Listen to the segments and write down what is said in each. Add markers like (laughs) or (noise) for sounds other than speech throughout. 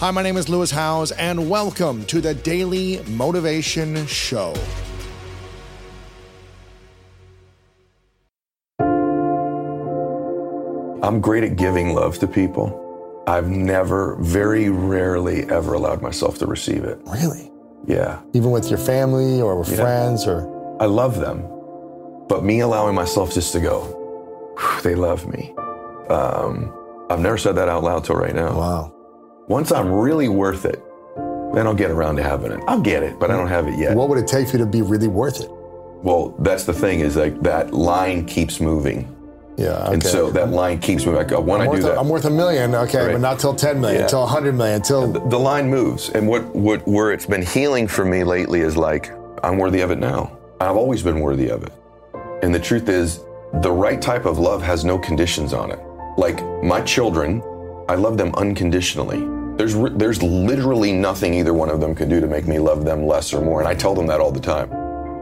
Hi, my name is Lewis Howes, and welcome to the Daily Motivation Show. I'm great at giving love to people. I've never, very rarely, ever allowed myself to receive it. Really? Yeah. Even with your family or with Yeah. friends or I love them, but me allowing myself just to go, they love me. Um, I've never said that out loud till right now. wow. Once I'm really worth it, then I'll get around to having it. I'll get it, but I don't have it yet. What would it take for you to be really worth it? Well, that's the thing is like that line keeps moving. Yeah. Okay. And so that line keeps moving. Like, when I'm I do that, a, I'm worth a million, okay, Right. but not till 10 million, Yeah. till 100 million, till the line moves. And what, what where it's been healing for me lately is like, I'm worthy of it now. I've always been worthy of it. And the truth is, the right type of love has no conditions on it. Like my children, I love them unconditionally. There's re- there's literally nothing either one of them could do to make me love them less or more. And I tell them that all the time.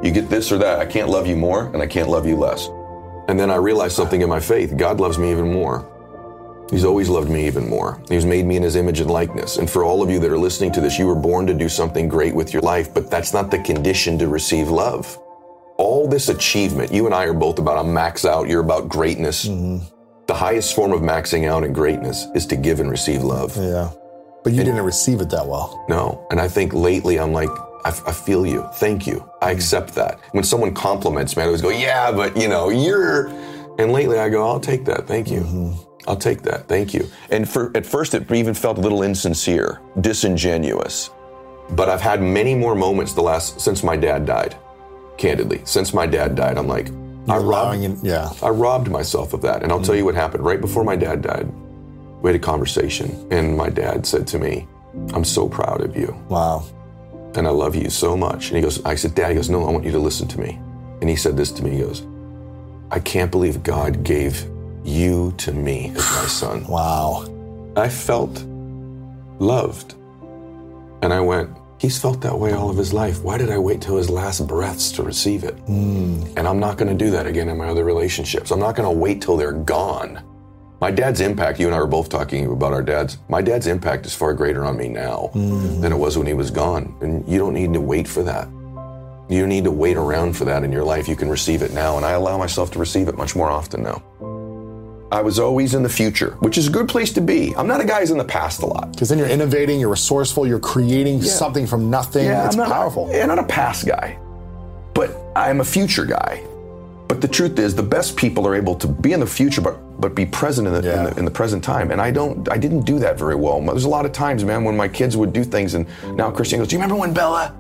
You get this or that. I can't love you more and I can't love you less. And then I realized something in my faith. God loves me even more. He's always loved me even more. He's made me in his image and likeness. And for all of you that are listening to this, you were born to do something great with your life, but that's not the condition to receive love. All this achievement, you and I are both about a max out, you're about greatness. Mm-hmm. The highest form of maxing out and greatness is to give and receive love. yeah. But you didn't receive it that well. No. And I think lately I'm like, I, I feel you. Thank you. I accept that. When someone compliments me, I always go, yeah, but you know, you're. And lately I go, I'll take that. Thank you. Mm-hmm. I'll take that. Thank you. And for, at first it even felt a little insincere, disingenuous. But I've had many more moments the last, since my dad died, candidly. Since my dad died, I'm like, I robbed, it, yeah. I robbed myself of that. And I'll tell mm-hmm. you what happened. Right before my dad died, we had a conversation, and my dad said to me, I'm so proud of you, Wow. and I love you so much. And he goes, I said, Dad, he goes, No, I want you to listen to me. And he said this to me, he goes, I can't believe God gave you to me as my son. (sighs) Wow. I felt loved. And I went, He's felt that way all of his life. Why did I wait till his last breaths to receive it? Hmm. And I'm not going to do that again in my other relationships. I'm not going to wait till they're gone. My dad's impact, you and I were both talking about our dads. My dad's impact is far greater on me now mm. than it was when he was gone. And you don't need to wait for that. You don't need to wait around for that in your life. You can receive it now. And I allow myself to receive it much more often now. I was always in the future, which is a good place to be. I'm not a guy who's in the past a lot. Because then you're innovating, you're resourceful, you're creating something from nothing. it's I'm not, powerful. Yeah, I'm not a past guy, but I'm a future guy. But the truth is, the best people are able to be in the future, but but be present in the, in the in the present time. And I don't, I didn't do that very well. There's a lot of times, man, when my kids would do things, and now Christine goes, "Do you remember when Bella?"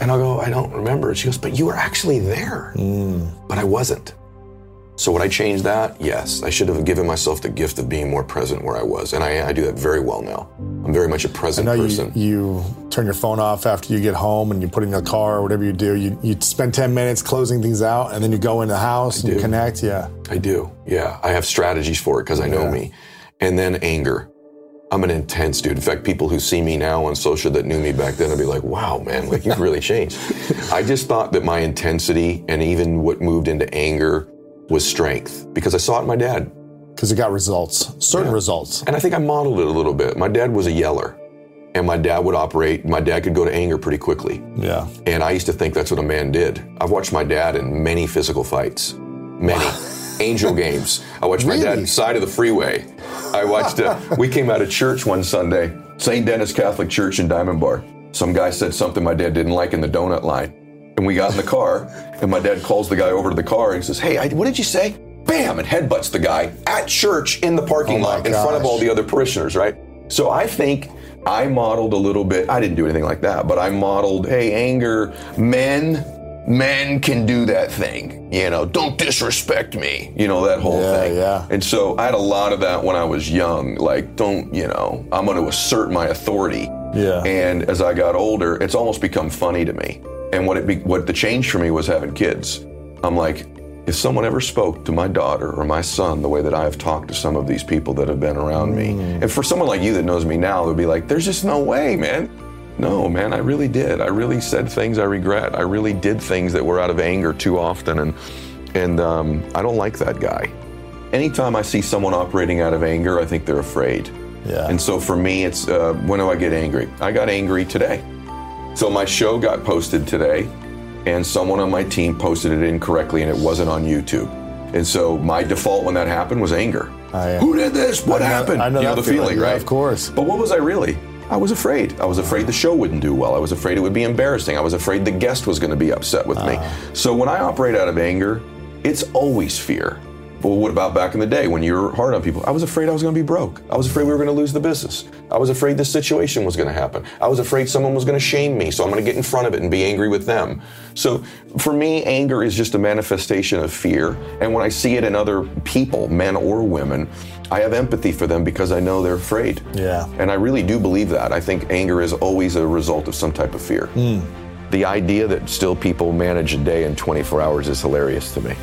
And I'll go, "I don't remember." She goes, "But you were actually there." Mm. But I wasn't. So would I change that? Yes. I should have given myself the gift of being more present where I was, and I, I do that very well now. I'm very much a present know you, person. you turn your phone off after you get home and you put it in your car or whatever you do. You, you spend 10 minutes closing things out and then you go in the house and you connect. Yeah. I do. Yeah. I have strategies for it because I know Yeah. me. And then anger. I'm an intense dude. In fact, people who see me now on social that knew me back then will be like, wow, man, like you've really changed. (laughs) I just thought that my intensity and even what moved into anger was strength because I saw it in my dad. Because it got results, certain Yeah. results. And I think I modeled it a little bit. My dad was a yeller, and my dad would operate, my dad could go to anger pretty quickly. Yeah. And I used to think that's what a man did. I've watched my dad in many physical fights, many (laughs) angel games. I watched my Really? dad side of the freeway. I watched. Uh, (laughs) we came out of church one Sunday, St. Denis Catholic Church in Diamond Bar. Some guy said something my dad didn't like in the donut line, and we got in the car. And my dad calls the guy over to the car and says, "Hey, I, what did you say?" Bam! And headbutts the guy at church in the parking Oh lot in front of all the other parishioners. Right. So I think I modeled a little bit. I didn't do anything like that, but I modeled, hey, anger, men, men can do that thing. You know, don't disrespect me. You know, that whole Yeah, thing. yeah. And so I had a lot of that when I was young. Like, don't, you know, I'm going to assert my authority. Yeah. And as I got older, it's almost become funny to me. And what it be, what the change for me was having kids. I'm like, if someone ever spoke to my daughter or my son the way that I have talked to some of these people that have been around me, and for someone like you that knows me now, they'd be like, there's just no way, man. No, man, I really did. I really said things I regret. I really did things that were out of anger too often, and and um, I don't like that guy. Anytime I see someone operating out of anger, I think they're afraid. Yeah. And so for me, it's uh, when do I get angry? I got angry today. So my show got posted today, and someone on my team posted it incorrectly, and it wasn't on YouTube. And so my default when that happened was anger. Oh, yeah. Who did this? What I know- happened? I know you know the feeling, feeling, right? of course. But what was I really? I was afraid. I was afraid the show wouldn't do well. I was afraid it would be embarrassing. I was afraid the guest was going to be upset with me. Uh-huh. So when I operate out of anger, it's always fear. Well, what about back in the day when you were hard on people? I was afraid I was going to be broke. I was afraid we were going to lose the business. I was afraid this situation was going to happen. I was afraid someone was going to shame me, so I'm going to get in front of it and be angry with them. So for me, anger is just a manifestation of fear. And when I see it in other people, men or women, I have empathy for them because I know they're afraid. Yeah. And I really do believe that. I think anger is always a result of some type of fear. Hmm. The idea that still people manage a day in 24 hours is hilarious to me.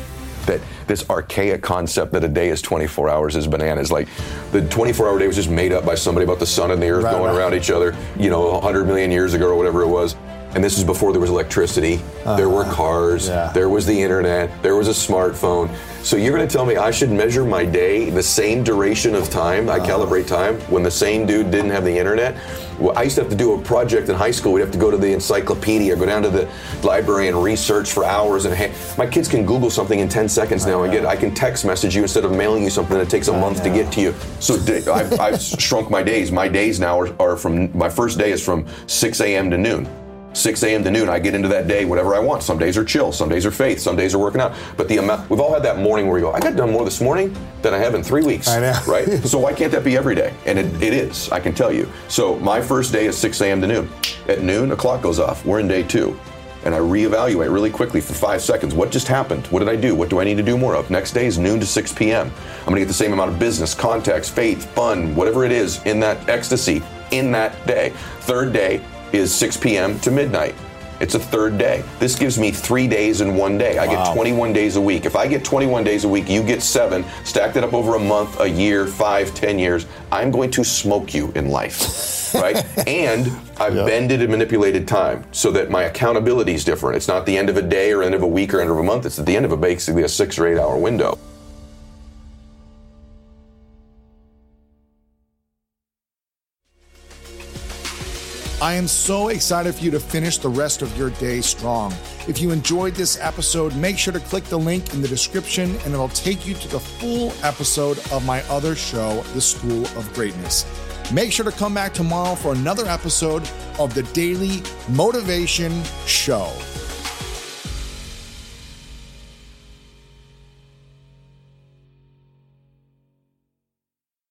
That this archaic concept that a day is 24 hours is bananas. Like the 24 hour day was just made up by somebody about the sun and the earth Right, going right. around each other, you know, 100 million years ago or whatever it was. And this is before there was electricity, there were uh-huh. cars, yeah. there was the internet, there was a smartphone. So you're going to tell me I should measure my day the same duration of time, I uh-huh. calibrate time, when the same dude didn't have the internet? Well, I used to have to do a project in high school. We'd have to go to the encyclopedia, go down to the library and research for hours. And ha- my kids can Google something in 10 seconds now and get. Uh-huh. I can text message you instead of mailing you something that takes a month to get to you. So I've, I've shrunk my days. My days now are, are from my first day is from 6 a.m. to noon. 6 a.m. to noon, I get into that day whatever I want. Some days are chill, some days are faith, some days are working out. But the amount we've all had that morning where you go, I got done more this morning than I have in three weeks. I know. (laughs) Right? so why can't that be every day? And it, it is, I can tell you. So my first day is 6 a.m. to noon. At noon, a clock goes off. We're in day two. And I reevaluate really quickly for five seconds. What just happened? What did I do? What do I need to do more of? Next day is noon to 6 p.m. I'm gonna get the same amount of business, contacts, faith, fun, whatever it is in that ecstasy in that day. Third day is 6 p.m. to midnight. It's a third day. This gives me three days in one day. I Wow. get 21 days a week. If I get 21 days a week, you get seven. Stacked it up over a month, a year, five, ten years. I'm going to smoke you in life, (laughs) right? and I've Yep. bended and manipulated time so that my accountability is different. It's not the end of a day or end of a week or end of a month. It's at the end of a basically a six or eight hour window. I am so excited for you to finish the rest of your day strong. If you enjoyed this episode, make sure to click the link in the description and it'll take you to the full episode of my other show, The School of Greatness. Make sure to come back tomorrow for another episode of the Daily Motivation Show.